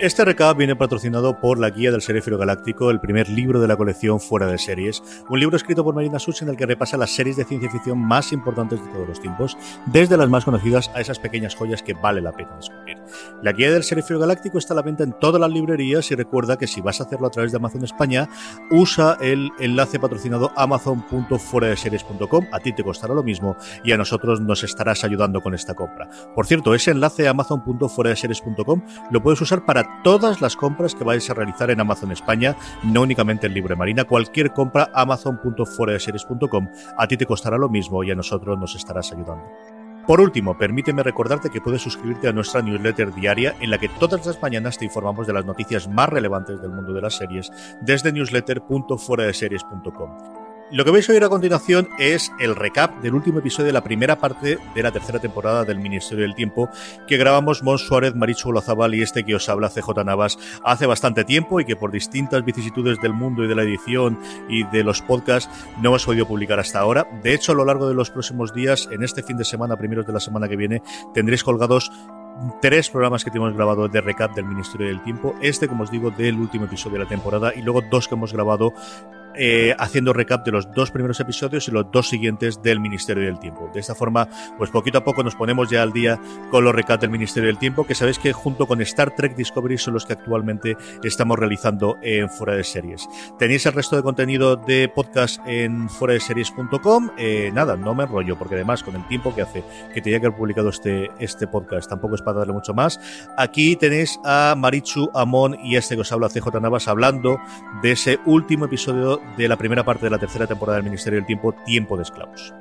este recap viene patrocinado por la Guía del Seréfero Galáctico, el primer libro de la colección Fuera de Series, un libro escrito por Marina Such en el que repasa las series de ciencia ficción más importantes de todos los tiempos, desde las más conocidas a esas pequeñas joyas que vale la pena descubrir. La Guía del Seréfero Galáctico está a la venta en todas las librerías y recuerda que si vas a hacerlo a través de Amazon España, usa el enlace patrocinado amazon.fueradeseries.com, a ti te costará lo mismo y a nosotros nos estarás ayudando con esta compra. Por cierto, ese enlace amazon.fueradeseries.com lo puedes usar para todas las compras que vayas a realizar en Amazon España, no únicamente en Libre Marina. Cualquier compra, amazon.foradeseries.com, a ti te costará lo mismo y a nosotros nos estarás ayudando. Por último, permíteme recordarte que puedes suscribirte a nuestra newsletter diaria en la que todas las mañanas te informamos de las noticias más relevantes del mundo de las series desde newsletter.foradeseries.com. Lo que vais a oír a continuación es el recap del último episodio de la primera parte de la tercera temporada del Ministerio del Tiempo que grabamos Mon Suárez, Marichu Olazabal y este que os habla CJ Navas hace bastante tiempo y que por distintas vicisitudes del mundo y de la edición y de los podcasts no hemos podido publicar hasta ahora. De hecho, a lo largo de los próximos días, en este fin de semana, primeros de la semana que viene, tendréis colgados tres programas que tenemos grabado de recap del Ministerio del Tiempo. Este, como os digo, del último episodio de la temporada y luego dos que hemos grabado eh, haciendo recap de los dos primeros episodios y los dos siguientes del Ministerio del Tiempo. De esta forma, pues poquito a poco nos ponemos ya al día con los recap del Ministerio del Tiempo, que sabéis que junto con Star Trek Discovery son los que actualmente estamos realizando en Fuera de Series. Tenéis el resto de contenido de podcast en fuera de series.com. Eh, nada, no me enrollo, porque además con el tiempo que hace que tenía que haber publicado este, este podcast, tampoco es para darle mucho más. Aquí tenéis a Marichu, Amon y este que os habla CJ Navas hablando de ese último episodio de la primera parte de la tercera temporada del Ministerio del Tiempo, Tiempo de Esclavos.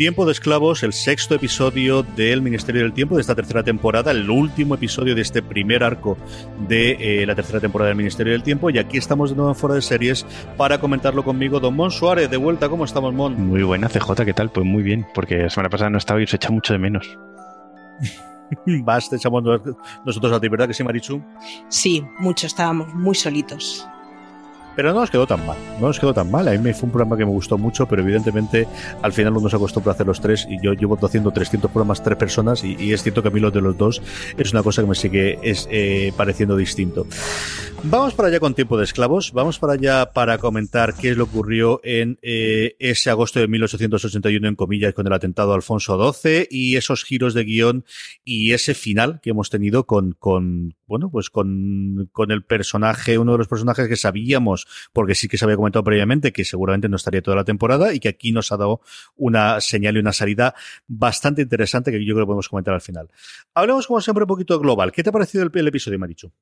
Tiempo de Esclavos, el sexto episodio del Ministerio del Tiempo de esta tercera temporada, el último episodio de este primer arco de eh, la tercera temporada del Ministerio del Tiempo. Y aquí estamos de nuevo en Fuera de Series para comentarlo conmigo, don Mon Suárez. De vuelta, ¿cómo estamos, Mon? Muy buena, CJ, ¿qué tal? Pues muy bien, porque la semana pasada no estaba y se echa mucho de menos. Vas, te echamos nosotros a ti, ¿verdad que sí, Marichu? Sí, mucho, estábamos muy solitos. Pero no nos quedó tan mal, no nos quedó tan mal. A mí me fue un programa que me gustó mucho, pero evidentemente al final uno se acostumbra a hacer los tres y yo llevo haciendo 300 programas tres personas y, es cierto que a mí los de los dos es una cosa que me sigue eh, pareciendo distinto. Vamos para allá con Tiempo de Esclavos, vamos para allá para comentar qué es lo que ocurrió en eh, ese agosto de 1881 en comillas con el atentado a Alfonso XII y esos giros de guion y ese final que hemos tenido con, con bueno, pues con, con el personaje, uno de los personajes que sabíamos porque sí que se había comentado previamente que seguramente no estaría toda la temporada y que aquí nos ha dado una señal y una salida bastante interesante que yo creo que podemos comentar al final. Hablemos como siempre un poquito global. ¿Qué te ha parecido el, episodio, Marichu?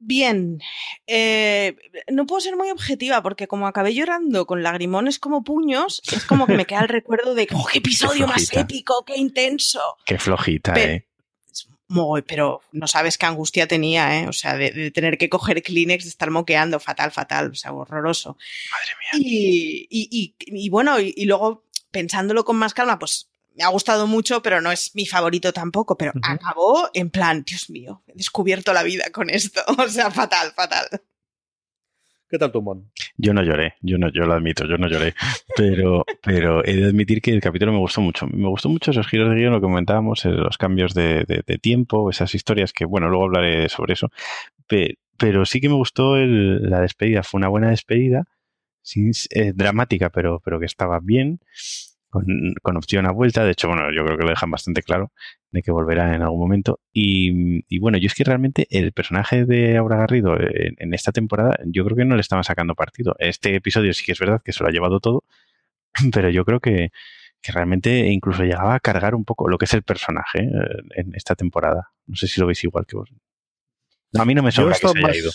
Bien, eh, no puedo ser muy objetiva porque como acabé llorando con lagrimones como puños, es como que me queda el recuerdo de oh, qué episodio más épico, qué intenso. Qué flojita, eh pero no sabes qué angustia tenía, ¿eh? O sea, de, tener que coger Kleenex, de estar moqueando, fatal, fatal, o sea, horroroso. Madre mía. Y, y, y, bueno, y, luego pensándolo con más calma, pues me ha gustado mucho, pero no es mi favorito tampoco, pero acabó en plan, Dios mío, he descubierto la vida con esto, o sea, fatal, fatal. ¿Qué tal tu Mon? Yo no lloré, yo no, yo lo admito, yo no lloré. Pero, pero he de admitir que el capítulo me gustó mucho. Me gustó mucho esos giros de guion, lo que comentábamos, eh, los cambios de, tiempo, esas historias que, bueno, luego hablaré sobre eso. Pero, sí que me gustó la despedida, fue una buena despedida, eh, dramática, pero, pero que estaba bien con, opción a vuelta. De hecho, bueno, yo creo que lo dejan bastante claro de que volverá en algún momento. Y, bueno, yo es que realmente el personaje de Aura Garrido en, esta temporada, yo creo que no le estaba sacando partido. Este episodio sí que es verdad que se lo ha llevado todo, pero yo creo que, que realmente incluso llegaba a cargar un poco lo que es el personaje eh, en esta temporada. No sé si lo veis igual que vos. a mí no me sobra que se haya ido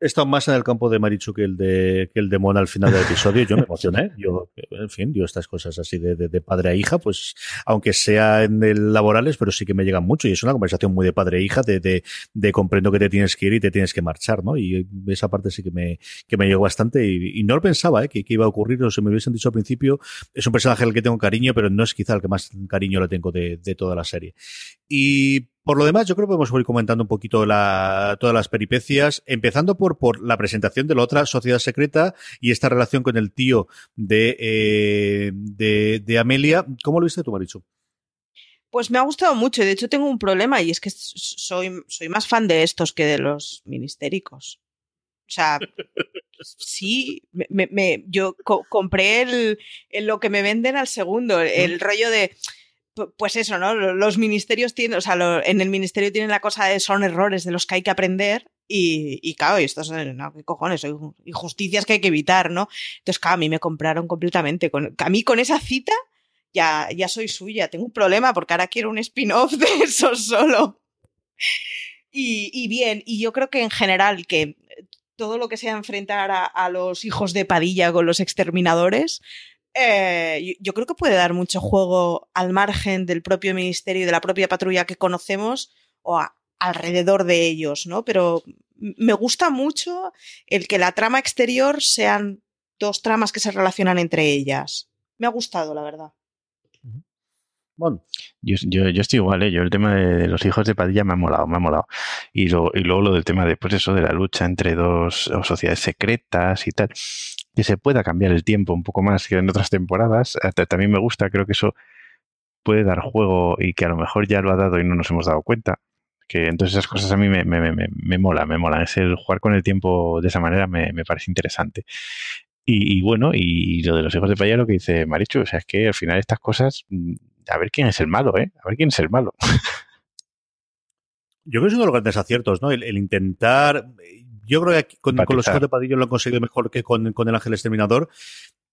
estado más en el campo de Marichu que el de, que el de Mona al final del episodio. Yo me emocioné. Yo, en fin, yo estas cosas así de, de, padre a hija, pues, aunque sea en el laborales, pero sí que me llegan mucho. Y es una conversación muy de padre e hija, de, de, de comprendo que te tienes que ir y te tienes que marchar, ¿no? Y esa parte sí que me, que me llegó bastante. Y, no lo pensaba, ¿eh? Que, que, iba a ocurrir, o se me hubiesen dicho al principio. Es un personaje al que tengo cariño, pero no es quizá el que más cariño le tengo de, de toda la serie. Y por lo demás, yo creo que podemos ir comentando un poquito la, todas las peripecias, empezando por, por la presentación de la otra sociedad secreta y esta relación con el tío de, eh, de, de, Amelia. ¿Cómo lo viste tú, Marichu? Pues me ha gustado mucho. De hecho, tengo un problema y es que soy, soy más fan de estos que de los ministéricos. O sea, sí, me, me, yo co compré el, el, lo que me venden al segundo, el rollo de pues eso, ¿no? Los ministerios tienen, o sea, en el ministerio tienen la cosa de son errores de los que hay que aprender y, y claro, y estos, no, ¿qué cojones? Injusticias que hay que evitar, ¿no? Entonces, claro, a mí me compraron completamente. Con, a mí con esa cita ya, ya soy suya. Tengo un problema porque ahora quiero un spin-off de eso solo. Y, y, bien, y yo creo que en general que todo lo que sea enfrentar a, a los hijos de Padilla con los exterminadores, eh, yo creo que puede dar mucho juego al margen del propio ministerio y de la propia patrulla que conocemos o alrededor de ellos, ¿no? Pero me gusta mucho el que la trama exterior sean dos tramas que se relacionan entre ellas. Me ha gustado, la verdad. Bueno. Yo, estoy igual, ¿eh? Yo el tema de los hijos de Padilla me ha molado, me ha molado. Y, luego lo del tema de, pues eso, de la lucha entre dos sociedades secretas y tal que se pueda cambiar el tiempo un poco más que en otras temporadas. Eh, también me gusta, creo que eso puede dar juego y que a lo mejor ya lo ha dado y no nos hemos dado cuenta. Que entonces esas cosas a mí me, me, me, me mola, me mola. Es el jugar con el tiempo de esa manera me, parece interesante. Y, bueno, y lo de los hijos de Paya, lo que dice Marichu, o sea, es que al final estas cosas, mm, a ver quién es el malo, ¿eh? A ver quién es el malo. Yo creo que es uno de los grandes aciertos, ¿no? El intentar, yo creo que con, con, los hijos de Padillo lo han conseguido mejor que con, con el Ángel Exterminador.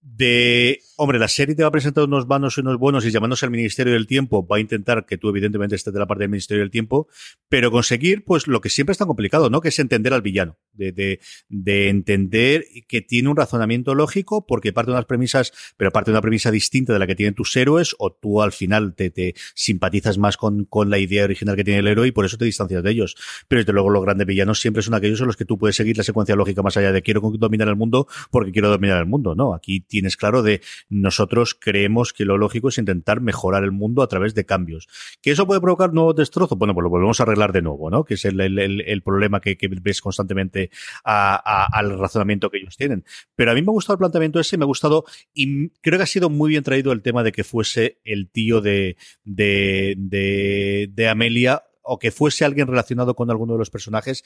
De, hombre, la serie te va a presentar unos vanos y unos buenos y llamándose al Ministerio del Tiempo va a intentar que tú evidentemente estés de la parte del Ministerio del Tiempo, pero conseguir pues lo que siempre es tan complicado, ¿no? Que es entender al villano, de, de, de entender que tiene un razonamiento lógico porque parte de unas premisas, pero parte de una premisa distinta de la que tienen tus héroes o tú al final te, te simpatizas más con, con la idea original que tiene el héroe y por eso te distancias de ellos. Pero desde luego los grandes villanos siempre son aquellos en los que tú puedes seguir la secuencia lógica más allá de quiero dominar el mundo porque quiero dominar el mundo, ¿no? Aquí tienes claro de nosotros creemos que lo lógico es intentar mejorar el mundo a través de cambios. ¿Que eso puede provocar nuevos destrozos? Bueno, pues lo volvemos a arreglar de nuevo, ¿no? Que es el, problema que, ves constantemente al razonamiento que ellos tienen. Pero a mí me ha gustado el planteamiento ese, me ha gustado y creo que ha sido muy bien traído el tema de que fuese el tío de, de, de, de Amelia o que fuese alguien relacionado con alguno de los personajes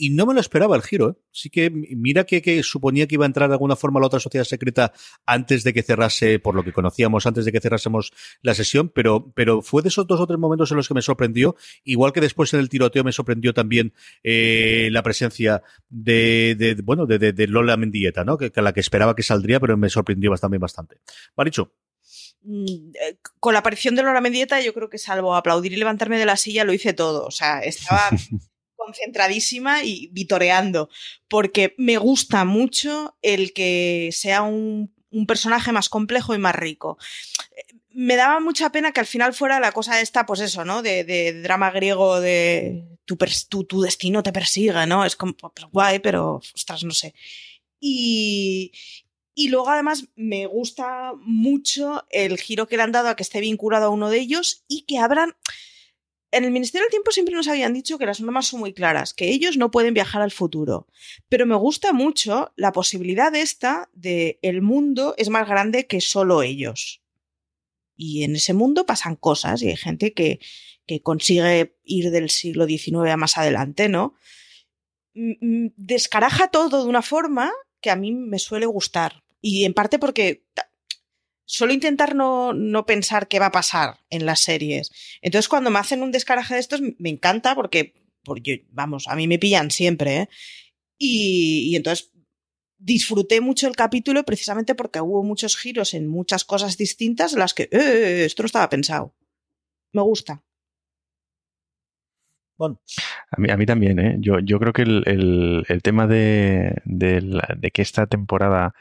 y no me lo esperaba el giro. ¿eh? Sí que mira que, que, suponía que iba a entrar de alguna forma la otra sociedad secreta antes de que cerrase, por lo que conocíamos, antes de que cerrásemos la sesión, pero, pero fue de esos dos o tres momentos en los que me sorprendió, igual que después en el tiroteo me sorprendió también eh, la presencia de, de bueno, de, de, de, Lola Mendieta, ¿no? Que, que, la que esperaba que saldría, pero me sorprendió bastante, bastante. Maricho. Mm, eh, con la aparición de Lola Mendieta, yo creo que salvo aplaudir y levantarme de la silla, lo hice todo. O sea, estaba concentradísima y vitoreando, porque me gusta mucho el que sea un, personaje más complejo y más rico me daba mucha pena que al final fuera la cosa esta, pues eso, ¿no? De, drama griego de tu, destino te persigue, ¿no? Es como, pues guay, pero, ostras, no sé. Y, y luego además me gusta mucho el giro que le han dado a que esté vinculado a uno de ellos y que abran en el Ministerio del Tiempo siempre nos habían dicho que las normas son muy claras, que ellos no pueden viajar al futuro. Pero me gusta mucho la posibilidad esta de el mundo es más grande que solo ellos. Y en ese mundo pasan cosas y hay gente que, que consigue ir del siglo XIX a más adelante, ¿no? Descaraja todo de una forma que a mí me suele gustar. Y en parte porque suelo intentar no, no, pensar qué va a pasar en las series. Entonces, cuando me hacen un descaraje de estos, me encanta porque, vamos, a mí me pillan siempre, ¿eh? Y, entonces disfruté mucho el capítulo precisamente porque hubo muchos giros en muchas cosas distintas las que eh, esto no estaba pensado. Me gusta. A mí, también, ¿eh? Yo, creo que el, tema de, que esta temporada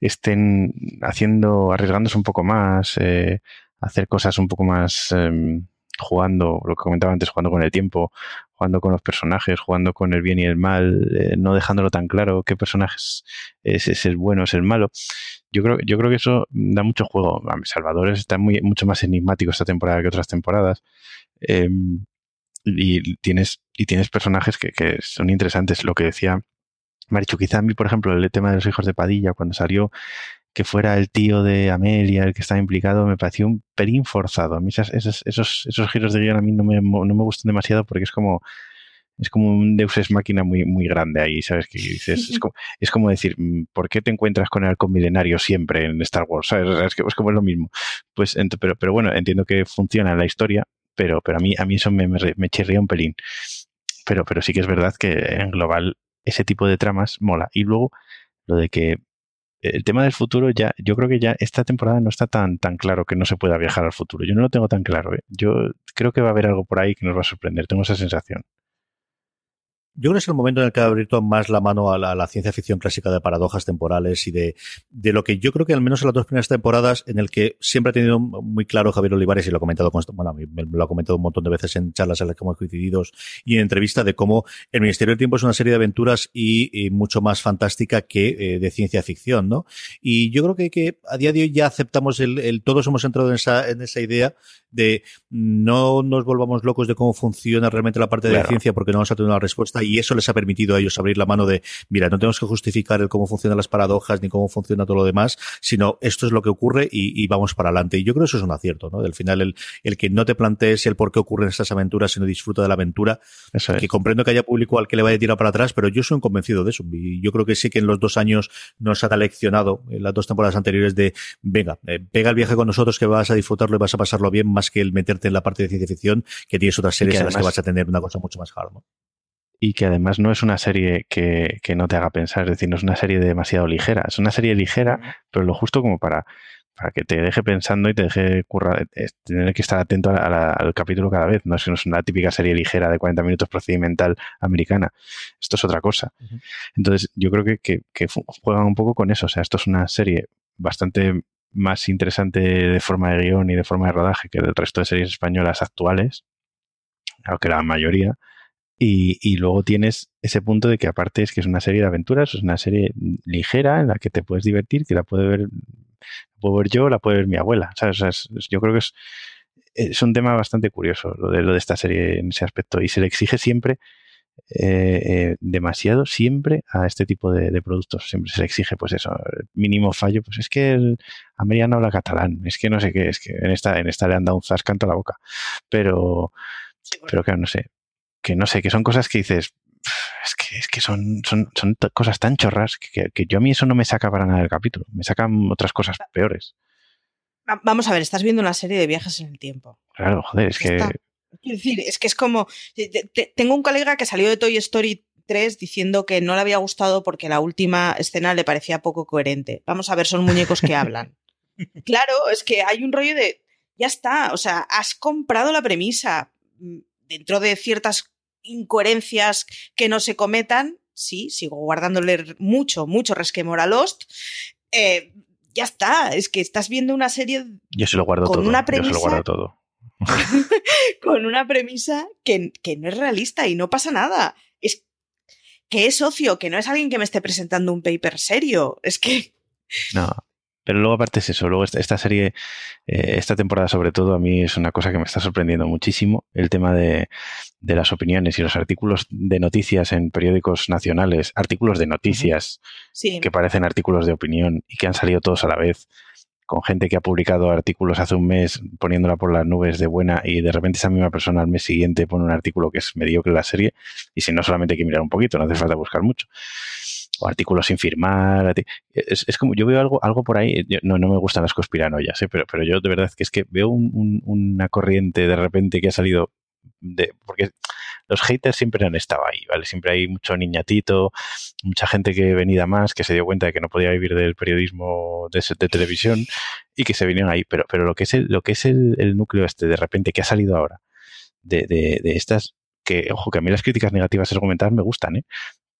estén haciendo, arriesgándose un poco más, eh, hacer cosas un poco más em, jugando, lo que comentaba antes, jugando con el tiempo, jugando con los personajes, jugando con el bien y el mal, eh, no dejándolo tan claro qué personajes es, el bueno, es el malo. Yo creo, yo creo que eso da mucho juego. Salvador está muy, mucho más enigmático esta temporada que otras temporadas. Eh, y tienes, y tienes personajes que, que son interesantes. Lo que decía Marichu, quizá a mí, por ejemplo, el tema de los hijos de Padilla, cuando salió que fuera el tío de Amelia el que estaba implicado, me pareció un pelín forzado. A mí esos, esos, esos giros de guion a mí no me, no me gustan demasiado porque es como es como un Deus Ex Máquina muy, muy grande ahí, ¿sabes? Que dices, es, como, es como decir, mm, ¿por qué te encuentras con el halcón milenario siempre en Star Wars? ¿Sabes? Es, que, es como es lo mismo. Pues, pero, pero bueno, entiendo que funciona en la historia, pero, pero a mí, a mí eso me, me, chirría un pelín. Pero, pero sí que es verdad que en global ese tipo de tramas mola. Y luego lo de que el tema del futuro ya, yo creo que ya esta temporada no está tan, tan claro que no se pueda viajar al futuro. Yo no lo tengo tan claro. ¿eh? Yo creo que va a haber algo por ahí que nos va a sorprender. Tengo esa sensación. Yo creo que es el momento en el que ha abierto más la mano a la, ciencia ficción clásica de paradojas temporales y de, de, lo que yo creo que al menos en las dos primeras temporadas, en el que siempre ha tenido muy claro Javier Olivares, y lo ha comentado, bueno, me, lo ha comentado un montón de veces en charlas en las que hemos coincidido y en entrevista, de cómo el Ministerio del Tiempo es una serie de aventuras y, mucho más fantástica que eh, de ciencia ficción, ¿no? Y yo creo que, que, a día de hoy ya aceptamos el, el todos hemos entrado en esa, en esa idea de no nos volvamos locos de cómo funciona realmente la parte de la ciencia porque no vamos a tener una respuesta y eso les ha permitido a ellos abrir la mano de, mira, no tenemos que justificar el cómo funcionan las paradojas ni cómo funciona todo lo demás, sino esto es lo que ocurre y, vamos para adelante. Y yo creo que eso es un acierto, ¿no? Del final, el, el que no te plantees el por qué ocurren estas aventuras, sino disfruta de la aventura. Que comprendo que haya público al que le vaya a tirar para atrás, pero yo soy un convencido de eso. Y yo creo que sí que en los dos años nos ha leccionado, en las dos temporadas anteriores, de, venga, eh, pega el viaje con nosotros que vas a disfrutarlo y vas a pasarlo bien, más que el meterte en la parte de ciencia ficción, que tienes otras series en las que vas a tener una cosa mucho más hard, ¿no? Y que además no es una serie que, que, no te haga pensar, es decir, no es una serie demasiado ligera, es una serie ligera, pero lo justo como para, para que te deje pensando y te deje currar, tener que estar atento al capítulo cada vez, no es, no es una típica serie ligera de 40 minutos procedimental americana, esto es otra cosa. Entonces, yo creo que, que, que juegan un poco con eso, o sea, esto es una serie bastante más interesante de forma de guion y de forma de rodaje que el resto de series españolas actuales, aunque la mayoría, y, y, luego tienes ese punto de que aparte es que es una serie de aventuras, es una serie ligera en la que te puedes divertir, que la puede ver, la puedo ver yo, la puede ver mi abuela. ¿sabes? O sea, yo creo que es, es un tema bastante curioso lo de, lo de esta serie en ese aspecto y se le exige siempre eh, eh, demasiado siempre a este tipo de, de, productos. Siempre se le exige, pues eso, mínimo fallo. Pues es que el americano habla catalán, es que no sé qué, es que en esta, en esta le han dado un zascanto a la boca. Pero, pero claro, no sé que no sé, que son cosas que dices, es que, es que son, son, son cosas tan chorras que, que, yo a mí eso no me saca para nada del capítulo, me sacan otras cosas peores. Vamos a ver, estás viendo una serie de viajes en el tiempo. Claro, joder, es que... Quiero decir, es que es como... Tengo un colega que salió de Toy Story 3 diciendo que no le había gustado porque la última escena le parecía poco coherente. Vamos a ver, son muñecos que hablan. claro, es que hay un rollo de... Ya está, o sea, has comprado la premisa dentro de ciertas incoherencias que no se cometan, sí, sigo guardándole mucho, mucho resquemor a Lost. Eh, ya está, es que estás viendo una serie. Yo se lo guardo con todo. Una premisa, Yo se lo guardo todo. con una premisa que, que, no es realista y no pasa nada. Es que es socio, que no es alguien que me esté presentando un paper serio. Es que. No, pero luego aparte es eso, luego esta, serie, eh, esta temporada sobre todo, a mí es una cosa que me está sorprendiendo muchísimo, el tema de, de las opiniones y los artículos de noticias en periódicos nacionales, artículos de noticias que parecen artículos de opinión y que han salido todos a la vez con gente que ha publicado artículos hace un mes poniéndola por las nubes de buena y de repente esa misma persona al mes siguiente pone un artículo que es mediocre la serie y si no solamente hay que mirar un poquito, no hace falta buscar mucho o artículos sin firmar. Es, es, como, yo veo algo, algo por ahí, no, no me gustan las conspiranoias, ¿eh? pero, pero yo de verdad que es que veo un, una corriente de repente que ha salido porque los haters siempre han estado ahí, ¿vale? Siempre hay mucho niñatito, mucha gente que venida más, que se dio cuenta de que no podía vivir del periodismo de, televisión y que se vinieron ahí. Pero, pero lo que es el, lo que es el núcleo este de repente que ha salido ahora, de, de, de estas que, ojo, que a mí las críticas negativas argumentadas me gustan, ¿eh?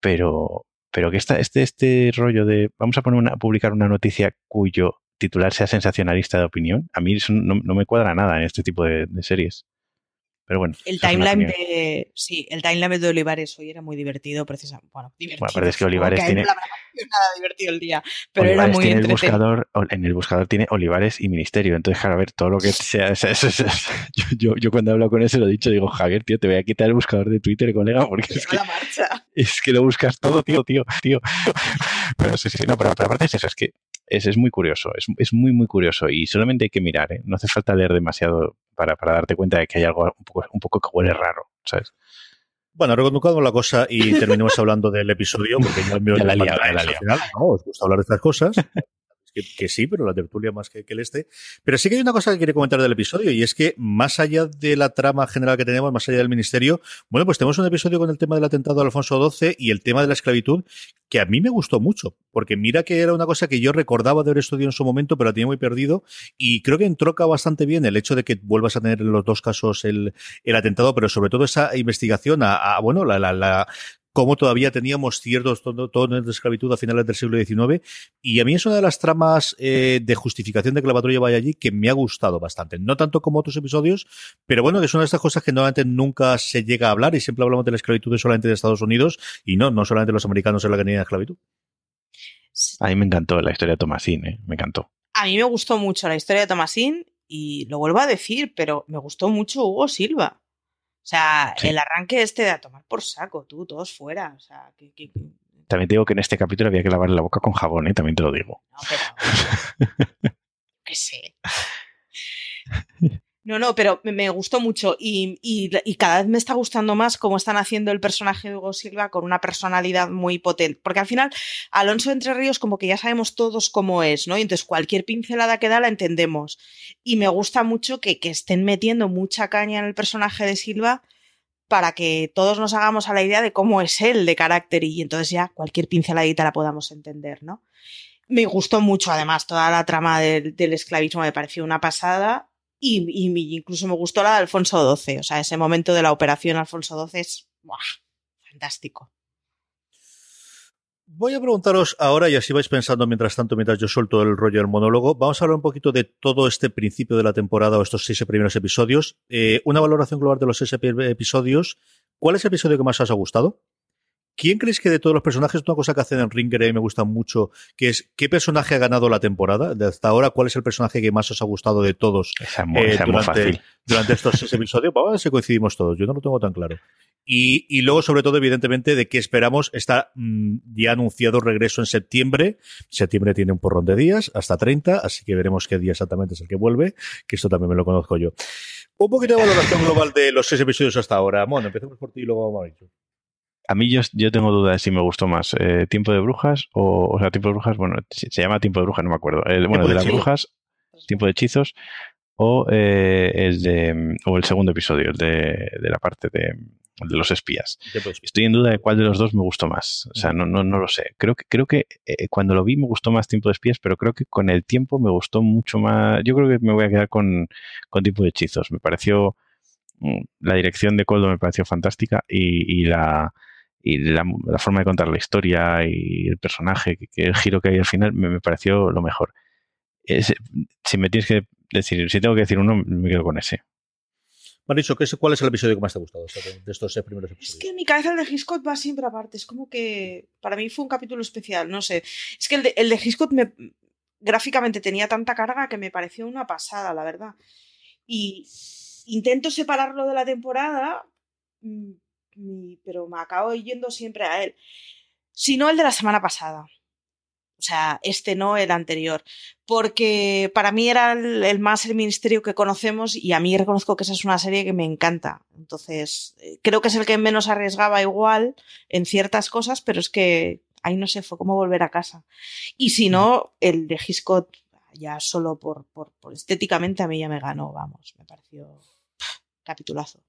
Pero, pero que esta, este, este rollo de vamos a poner una, publicar una noticia cuyo titular sea sensacionalista de opinión, a mí eso no, me cuadra nada en este tipo de series. Pero bueno. El timeline de. Sí, el timeline de Olivares hoy era muy divertido, precisamente. Bueno, divertido. Bueno, pero es que Olivares tiene. nada divertido el día. Pero Olivares era muy tiene el buscador, En el buscador tiene Olivares y Ministerio. Entonces, claro, a ver, todo lo que sea. Es, es, es, yo, yo, yo, cuando hablo con él se lo he dicho, digo, Javier, tío, te voy a quitar el buscador de Twitter, colega, porque es que, es que lo buscas todo, tío, tío, tío. Pero sí, sí, no, pero, pero aparte es eso, es que es, es muy curioso, es, es, muy, muy curioso y solamente hay que mirar, ¿eh? no hace falta leer demasiado para, para, darte cuenta de que hay algo un poco, un poco que huele raro, ¿sabes? Bueno, reconducamos la cosa y terminemos hablando del episodio, porque ya me ya la liado, la al final. No, os gusta hablar de estas cosas. Que, sí, pero la tertulia más que, que, el este. Pero sí que hay una cosa que quiero comentar del episodio y es que más allá de la trama general que tenemos, más allá del ministerio, bueno, pues tenemos un episodio con el tema del atentado de Alfonso XII y el tema de la esclavitud que a mí me gustó mucho, porque mira que era una cosa que yo recordaba de haber estudiado en su momento, pero la tenía muy perdido y creo que entroca bastante bien el hecho de que vuelvas a tener en los dos casos el, el atentado, pero sobre todo esa investigación a, a bueno, la, la, la cómo todavía teníamos ciertos tonos de esclavitud a finales del siglo XIX. Y a mí es una de las tramas eh, de justificación de que la patrulla vaya allí que me ha gustado bastante. No tanto como otros episodios, pero bueno, que es una de estas cosas que normalmente nunca se llega a hablar y siempre hablamos de la esclavitud solamente de Estados Unidos y no, no solamente los americanos en la que tenían esclavitud. A mí me encantó la historia de Tomasín, ¿eh? me encantó. A mí me gustó mucho la historia de Tomasín y lo vuelvo a decir, pero me gustó mucho Hugo Silva. O sea, sí. el arranque este de a tomar por saco, tú, todos fuera. O sea, que, que, que... También te digo que en este capítulo había que lavar la boca con jabón, ¿eh? También te lo digo. No, pero... qué sé. No, no, pero me gustó mucho y, y, cada vez me está gustando más cómo están haciendo el personaje de Hugo Silva con una personalidad muy potente. Porque al final, Alonso Entre Ríos, como que ya sabemos todos cómo es, ¿no? Y entonces cualquier pincelada que da la entendemos. Y me gusta mucho que, que estén metiendo mucha caña en el personaje de Silva para que todos nos hagamos a la idea de cómo es él de carácter y entonces ya cualquier pinceladita la podamos entender, ¿no? Me gustó mucho, además, toda la trama del, del esclavismo me pareció una pasada y, y, incluso me gustó la de Alfonso XII. O sea, ese momento de la operación Alfonso XII es fantástico. Voy a preguntaros ahora, y así vais pensando mientras tanto, mientras yo suelto el rollo del monólogo, vamos a hablar un poquito de todo este principio de la temporada o estos seis primeros episodios. Eh, una valoración global de los seis episodios. ¿Cuál es el episodio que más os ha gustado? ¿Quién crees que de todos los personajes, una cosa que hacen en Ringer y me gusta mucho, que es qué personaje ha ganado la temporada? De hasta ahora, ¿cuál es el personaje que más os ha gustado de todos muy, eh, durante, durante, estos seis episodios? Vamos a ver si coincidimos todos, yo no lo tengo tan claro. Y, y, luego, sobre todo, evidentemente, de qué esperamos. Está mmm, ya anunciado regreso en septiembre. Septiembre tiene un porrón de días, hasta 30, así que veremos qué día exactamente es el que vuelve, que esto también me lo conozco yo. Un poquito de valoración global de los seis episodios hasta ahora. Bueno, empecemos por ti y luego vamos a ver. A mí yo, yo tengo dudas de si me gustó más eh, Tiempo de Brujas o, o sea, Tiempo de Brujas, bueno, se, se llama Tiempo de Brujas, no me acuerdo. Eh, bueno, de, de las brujas, Tiempo de Hechizos o eh, es de o el segundo episodio, el de, de la parte de, de los espías. Estoy en duda de cuál de los dos me gustó más. O sea, no, no, no lo sé. Creo que, creo que eh, cuando lo vi me gustó más Tiempo de Espías, pero creo que con el tiempo me gustó mucho más. Yo creo que me voy a quedar con, con Tiempo de Hechizos. Me pareció. La dirección de Coldo me pareció fantástica y, y la, y la, la, forma de contar la historia y el personaje, que, que el giro que hay al final, me, me pareció lo mejor. Es, si me tienes que decir, si tengo que decir uno, me quedo con ese. Maricho, ¿cuál es el episodio que más te ha gustado de estos seis primeros episodios? Es que en mi cabeza el de Hitchcock va siempre aparte. Es como que para mí fue un capítulo especial, no sé. Es que el de, el de Hitchcock me, gráficamente tenía tanta carga que me pareció una pasada, la verdad. Y intento separarlo de la temporada, pero me acabo yendo siempre a él. Si no, el de la semana pasada. O sea, este no, el anterior. Porque para mí era el, el, más el ministerio que conocemos y a mí reconozco que esa es una serie que me encanta. Entonces, eh, creo que es el que menos arriesgaba igual en ciertas cosas, pero es que ahí no sé, fue como volver a casa. Y si no, el de Hitchcock, ya solo por, por, por estéticamente a mí ya me ganó, vamos, me pareció capitulazo.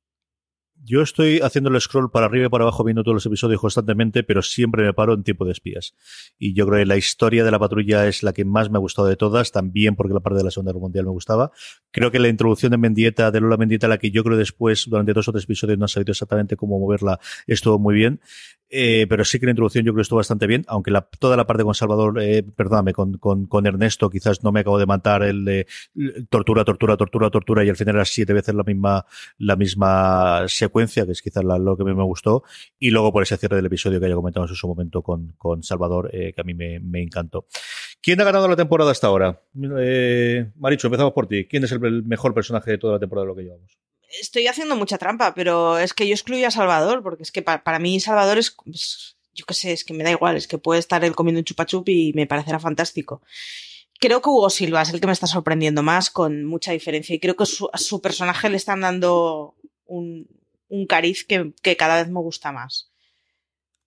Yo estoy haciendo el scroll para arriba y para abajo viendo todos los episodios constantemente, pero siempre me paro en tiempo de espías. Y yo creo que la historia de la patrulla es la que más me ha gustado de todas, también porque la parte de la Segunda Guerra Mundial me gustaba. Creo que la introducción de Mendieta, de Lola Mendieta, la que yo creo después, durante dos o tres episodios, no ha sabido exactamente cómo moverla, estuvo muy bien. Eh, pero sí que la introducción yo creo que estuvo bastante bien, aunque la, toda la parte con Salvador, eh, perdóname, con, con, Ernesto quizás no me acabo de matar el tortura, tortura, tortura, tortura y al final era siete veces la misma, la misma que es quizás lo que me gustó, y luego por ese cierre del episodio que ya comentamos en su momento con, Salvador, eh, que a mí me, encantó. ¿Quién ha ganado la temporada hasta ahora? Eh, Maricho, empezamos por ti. ¿Quién es el mejor personaje de toda la temporada de lo que llevamos? estoy haciendo mucha trampa, pero es que yo excluyo a Salvador, porque es que para, mí Salvador es, pues, yo qué sé, es que me da igual, es que puede estar él comiendo un chupachup y me parecerá fantástico. Creo que Hugo Silva es el que me está sorprendiendo más con mucha diferencia y creo que a su personaje le están dando un, cariz que, que cada vez me gusta más.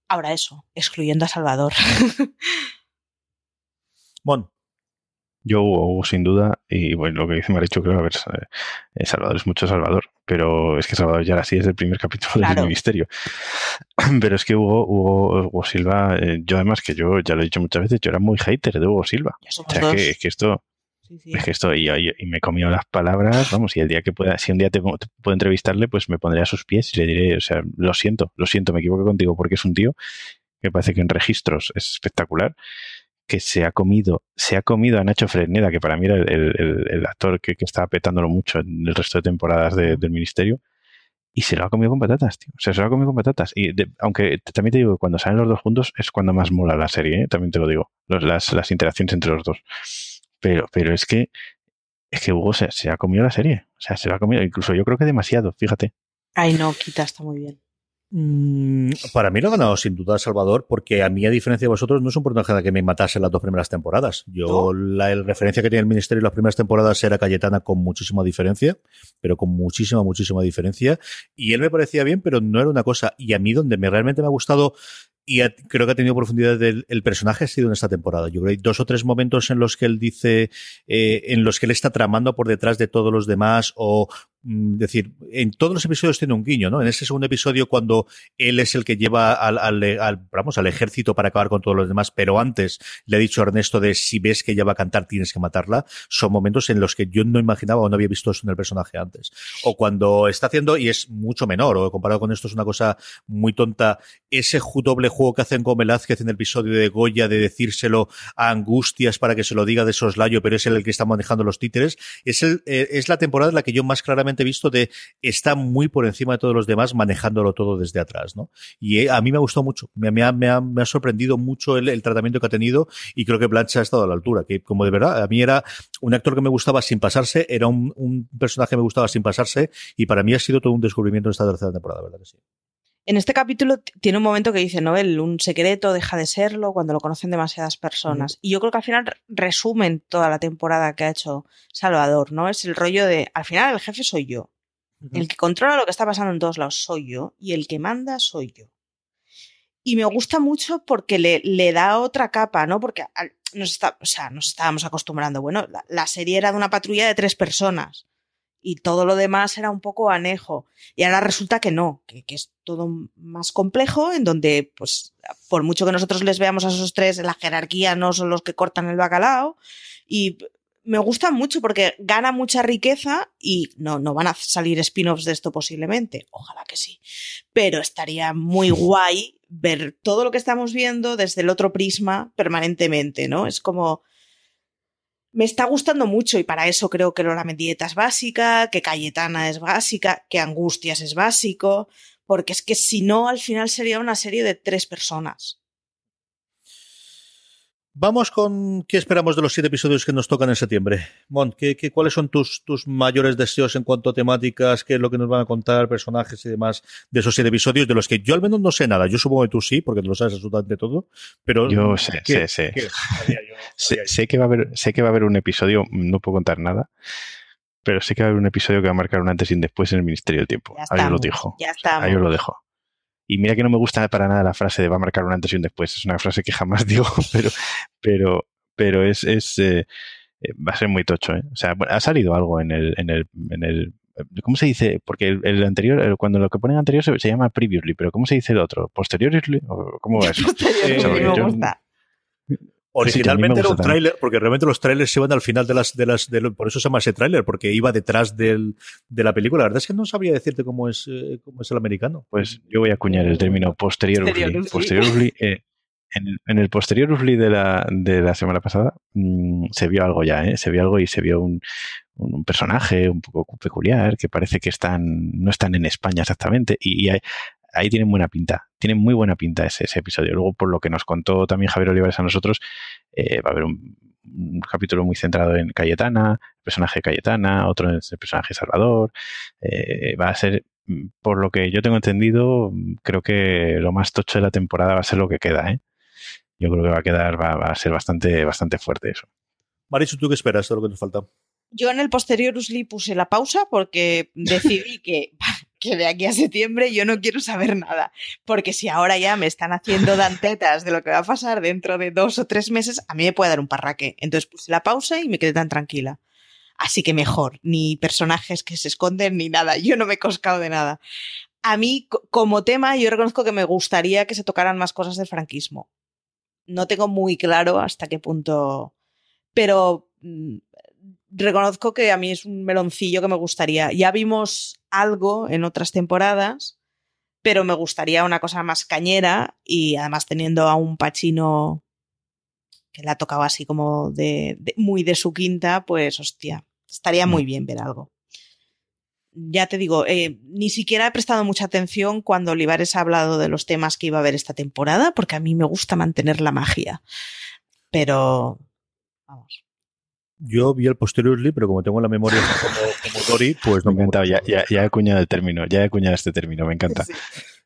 Ahora eso, excluyendo a Salvador. Bueno, yo, Hugo, sin duda, y bueno, lo que dice Maricho, creo, a ver, eh, Salvador es mucho Salvador, pero es que Salvador ya era así desde el primer capítulo del Ministerio. Pero es que Hugo, Hugo, Silva, eh, yo además que yo ya lo he dicho muchas veces, yo era muy hater de Hugo Silva. O sea, que, que, esto, es que esto, y, me he comido las palabras, vamos, y el día que pueda, si un día te, puedo entrevistarle, pues me pondré a sus pies y le diré, o sea, lo siento, lo siento, me equivoco contigo porque es un tío que parece que en registros es espectacular que se ha comido, se ha comido a Nacho Fresneda, que para mí era el, actor que, estaba petándolo mucho en el resto de temporadas del ministerio, y se lo ha comido con patatas, tío. O sea, se lo ha comido con patatas. Y aunque también te digo que cuando salen los dos juntos es cuando más mola la serie, ¿eh? también te lo digo, las, las interacciones entre los dos. Pero, pero es que es que Hugo se, se, ha comido la serie. O sea, se lo ha comido, incluso yo creo que demasiado, fíjate. Ay, no, quita, está muy bien. Mm, para mí lo ha ganado sin duda Salvador, porque a mí, a diferencia de vosotros, no es un personaje que me matase las dos primeras temporadas. Yo, la referencia que tenía el Ministerio en las primeras temporadas era Cayetana con muchísima diferencia, pero con muchísima, muchísima diferencia. Y él me parecía bien, pero no era una cosa. Y a mí, donde me realmente me ha gustado y creo que ha tenido profundidad del el personaje ha sido en esta temporada. Yo creo que hay dos o tres momentos en los que él dice, eh, en los que él está tramando por detrás de todos los demás o decir, en todos los episodios tiene un guiño, ¿no? En ese segundo episodio, cuando él es el que lleva al, al, vamos, al ejército para acabar con todos los demás, pero antes le ha dicho a Ernesto de si ves que ella va a cantar, tienes que matarla, son momentos en los que yo no imaginaba o no había visto eso en el personaje antes. O cuando está haciendo, y es mucho menor, o comparado con esto es una cosa muy tonta, ese doble juego que hacen con Velázquez en el episodio de Goya de decírselo a Angustias para que se lo diga de soslayo, pero es él el que está manejando los títeres, es, el, eh, es la temporada en la que yo más claramente visto de está muy por encima de todos los demás manejándolo todo desde atrás, ¿no? Y eh, a mí me ha gustado mucho, me, ha, me, ha, me ha, sorprendido mucho el, el, tratamiento que ha tenido y creo que Blanche ha estado a la altura, que como de verdad, a mí era un actor que me gustaba sin pasarse, era un, un personaje que me gustaba sin pasarse y para mí ha sido todo un descubrimiento en esta tercera temporada, ¿verdad que sí? En este capítulo tiene un momento que dice, Noel, un secreto deja de serlo cuando lo conocen demasiadas personas. Y yo creo que al final resumen toda la temporada que ha hecho Salvador, ¿no? Es el rollo de, al final el jefe soy yo. El que controla lo que está pasando en todos lados soy yo y el que manda soy yo. Y me gusta mucho porque le, le da otra capa, ¿no? Porque nos, está, o sea, nos estábamos acostumbrando. Bueno, la, la serie era de una patrulla de tres personas y todo lo demás era un poco anejo. Y ahora resulta que no, que, es todo más complejo, en donde, pues, por mucho que nosotros les veamos a esos tres, la jerarquía no son los que cortan el bacalao. Y me gusta mucho porque gana mucha riqueza y no, no van a salir spin-offs de esto posiblemente. Ojalá que sí. Pero estaría muy guay ver todo lo que estamos viendo desde el otro prisma permanentemente, ¿no? Es como me está gustando mucho y para eso creo que Lola Mendieta es básica, que Cayetana es básica, que Angustias es básico, porque es que si no, al final sería una serie de tres personas. Vamos con qué esperamos de los siete episodios que nos tocan en septiembre. Mon, ¿qué, cuáles son tus, tus mayores deseos en cuanto a temáticas? ¿Qué es lo que nos van a contar, personajes y demás de esos siete episodios? De los que yo al menos no sé nada. Yo supongo que tú sí, porque tú lo sabes absolutamente todo. Pero yo sé, sé, sé. sé, que va a haber, sé que va a haber un episodio, no puedo contar nada, pero sé que va a haber un episodio que va a marcar un antes y un después en el Ministerio del Tiempo. Ahí os lo dijo. Ya está. Ahí os lo dejo. Y mira que no me gusta para nada la frase de va a marcar un antes y un después. Es una frase que jamás digo, pero, pero, pero es, es eh, eh, va a ser muy tocho. ¿eh? O sea, ha salido algo en el, en el, en el ¿cómo se dice? Porque el, anterior, cuando lo que ponen anterior se, llama previously, pero ¿cómo se dice el otro? ¿Posteriorly? ¿Cómo va eso? me gusta. Originalmente era un tráiler, porque realmente los trailers se iban al final de las, de las, por eso se llama ese tráiler, porque iba detrás del, de la película. La verdad es que no sabría decirte cómo es, eh, cómo es el americano. Pues yo voy a acuñar el término posterior Posteriorly, eh, en, el posterior de la, de la semana pasada mm, se vio algo ya, ¿eh? se vio algo y se vio un, un, personaje un poco peculiar que parece que están, no están en España exactamente y, ahí tienen buena pinta, tienen muy buena pinta ese, ese, episodio. Luego, por lo que nos contó también Javier Olivares a nosotros, eh, va a haber un, capítulo muy centrado en Cayetana, el personaje de Cayetana, otro en el personaje Salvador. Eh, va a ser, por lo que yo tengo entendido, creo que lo más tocho de la temporada va a ser lo que queda, ¿eh? yo creo que va a quedar, va, a ser bastante, bastante fuerte eso. Marichu, ¿tú qué esperas de lo que nos falta? Yo en el posterior Usli puse la pausa porque decidí que, que de aquí a septiembre yo no quiero saber nada. Porque si ahora ya me están haciendo dantetas de lo que va a pasar dentro de dos o tres meses, a mí me puede dar un parraque. Entonces puse la pausa y me quedé tan tranquila. Así que mejor, ni personajes que se esconden ni nada. Yo no me he coscado de nada. A mí, como tema, yo reconozco que me gustaría que se tocaran más cosas del franquismo no tengo muy claro hasta qué punto, pero mm, reconozco que a mí es un meloncillo que me gustaría. Ya vimos algo en otras temporadas, pero me gustaría una cosa más cañera y además teniendo a un Pachino que le ha tocado así como de, muy de su quinta, pues hostia, estaría muy mm. bien ver algo ya te digo, eh, ni siquiera he prestado mucha atención cuando Olivares ha hablado de los temas que iba a haber esta temporada, porque a mí me gusta mantener la magia. Pero, vamos. Yo vi el posteriorly, pero como tengo la memoria como, Dory, pues no me, encanta. Ya, ya, ya, he acuñado el término, ya he acuñado este término, me encanta.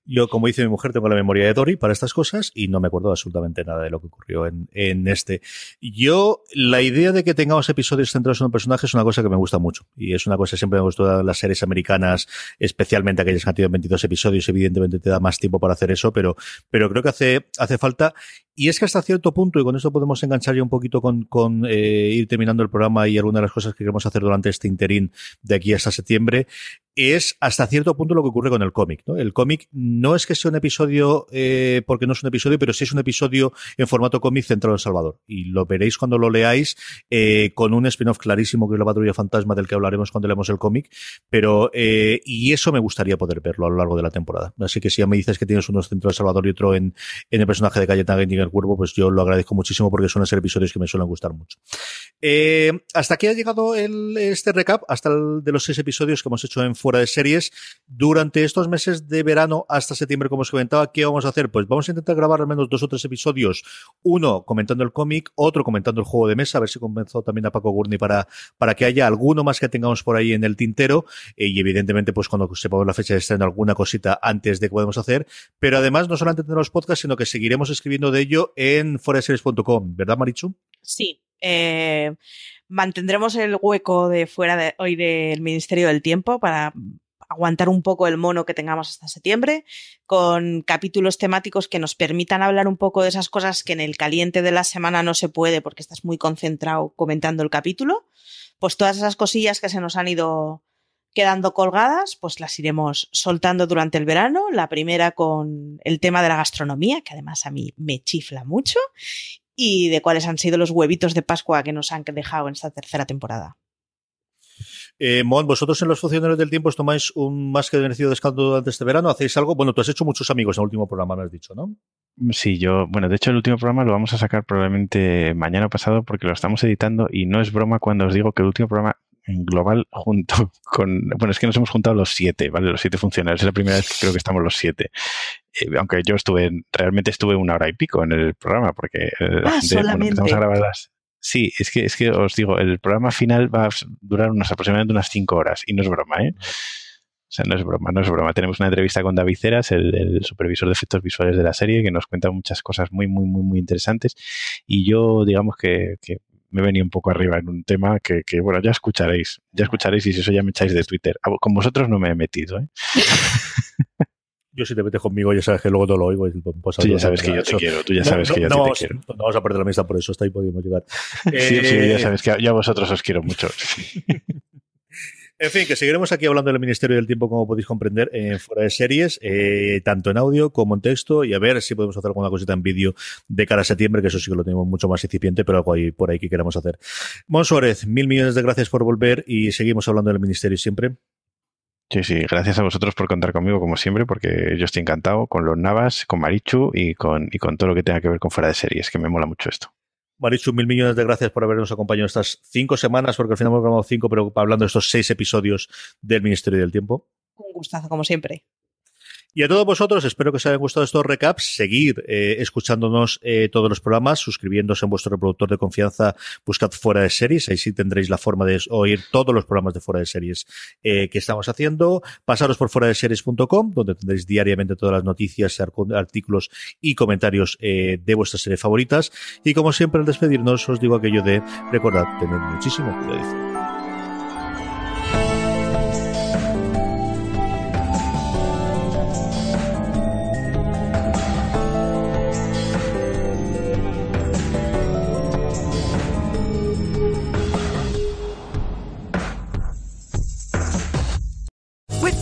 Yo, como dice mi mujer, tengo la memoria de Dory para estas cosas y no me acuerdo absolutamente nada de lo que ocurrió en, en este. Yo, la idea de que tengamos episodios centrados en un personaje es una cosa que me gusta mucho. Y es una cosa que siempre me gustó las series americanas, especialmente aquellas que han tenido 22 episodios. Evidentemente te da más tiempo para hacer eso, pero, pero creo que hace, hace falta. Y es que hasta cierto punto, y con esto podemos enganchar ya un poquito con, con eh, ir terminando el programa y algunas de las cosas que queremos hacer durante este interín de aquí hasta septiembre, es hasta cierto punto lo que ocurre con el cómic. ¿no? El cómic no es que sea un episodio, eh, porque no es un episodio, pero sí es un episodio en formato cómic centrado en Salvador. Y lo veréis cuando lo leáis, eh, con un spin-off clarísimo que es la patrulla fantasma del que hablaremos cuando leemos el cómic. Pero, eh, y eso me gustaría poder verlo a lo largo de la temporada. Así que si ya me dices que tienes uno centrado en Salvador y otro en, en el personaje de Cayetana y el cuervo, pues yo lo agradezco muchísimo porque suelen ser episodios que me suelen gustar mucho. Eh, hasta aquí ha llegado el, este recap, hasta el de los seis episodios que hemos hecho en fuera de series. Durante estos meses de verano hasta septiembre, como os comentaba, ¿qué vamos a hacer? Pues vamos a intentar grabar al menos dos o tres episodios. Uno comentando el cómic, otro comentando el juego de mesa, a ver si convenzo también a Paco Gurney para, para que haya alguno más que tengamos por ahí en el tintero. Eh, y evidentemente, pues cuando sepamos la fecha de estreno, alguna cosita antes de que podemos hacer. Pero además, no solamente tendremos podcast, sino que seguiremos escribiendo de ello en foreseries.com, ¿verdad, Marichu? Sí. Eh, mantendremos el hueco de fuera de hoy del Ministerio del Tiempo para aguantar un poco el mono que tengamos hasta septiembre, con capítulos temáticos que nos permitan hablar un poco de esas cosas que en el caliente de la semana no se puede porque estás muy concentrado comentando el capítulo. Pues todas esas cosillas que se nos han ido quedando colgadas, pues las iremos soltando durante el verano. La primera con el tema de la gastronomía, que además a mí me chifla mucho, y de cuáles han sido los huevitos de Pascua que nos han dejado en esta tercera temporada. Eh, Mon, vosotros en los funcionarios del tiempo os tomáis un más que merecido descanso durante este verano, ¿hacéis algo? Bueno, tú has hecho muchos amigos en el último programa, me has dicho, ¿no? Sí, yo, bueno, de hecho el último programa lo vamos a sacar probablemente mañana pasado porque lo estamos editando y no es broma cuando os digo que el último programa en global junto con, bueno, es que nos hemos juntado los siete, ¿vale? Los siete funcionarios. Es la primera vez que creo que estamos los siete. Eh, aunque yo estuve, realmente estuve una hora y pico en el programa porque eh, ah, empezamos a grabar las, Sí, es que, es que os digo, el programa final va a durar unas aproximadamente unas cinco horas y no es broma, ¿eh? O sea, no es broma, no es broma. Tenemos una entrevista con David Ceras, el, supervisor de efectos visuales de la serie, que nos cuenta muchas cosas muy, muy, muy, muy interesantes. Y yo, digamos que, que me venía un poco arriba en un tema que, que, bueno, ya escucharéis. Ya escucharéis y si eso ya me echáis de Twitter. Con vosotros no me he metido, ¿eh? Yo si te metes conmigo ya sabes que luego todo lo oigo. Y pues, tú ya sabes que yo te quiero, tú ya sabes que yo te quiero. No vamos a perder la mesa por eso, hasta ahí podemos llegar. sí, sí, ya eh, sabes que ya vosotros os quiero mucho. En fin, que seguiremos aquí hablando del Ministerio del Tiempo, como podéis comprender, en fuera de series, eh, tanto en audio como en texto, y a ver si podemos hacer alguna cosita en vídeo de cara a septiembre, que eso sí que lo tenemos mucho más incipiente, pero algo ahí por ahí que queramos hacer. Mon Suárez, mil millones de gracias por volver y seguimos hablando del Ministerio siempre. Sí, sí, gracias a vosotros por contar conmigo como siempre, porque yo estoy encantado con los Navas, con Marichu y con, y con todo lo que tenga que ver con fuera de series, que me mola mucho esto. Marichu, mil millones de gracias por habernos acompañado estas cinco semanas, porque al final hemos grabado cinco, pero hablando de estos seis episodios del Ministerio del Tiempo. Un gustazo, como siempre. Y a todos vosotros, espero que os hayan gustado estos recaps. Seguid eh, escuchándonos eh, todos los programas, suscribiéndose en vuestro reproductor de confianza, buscad fuera de series, ahí sí tendréis la forma de oír todos los programas de fuera de series eh, que estamos haciendo. Pasaros por fuera de series.com, donde tendréis diariamente todas las noticias, artículos y comentarios de vuestras series favoritas. Y como siempre, al despedirnos, os digo aquello de recordad tener muchísimo cuidado.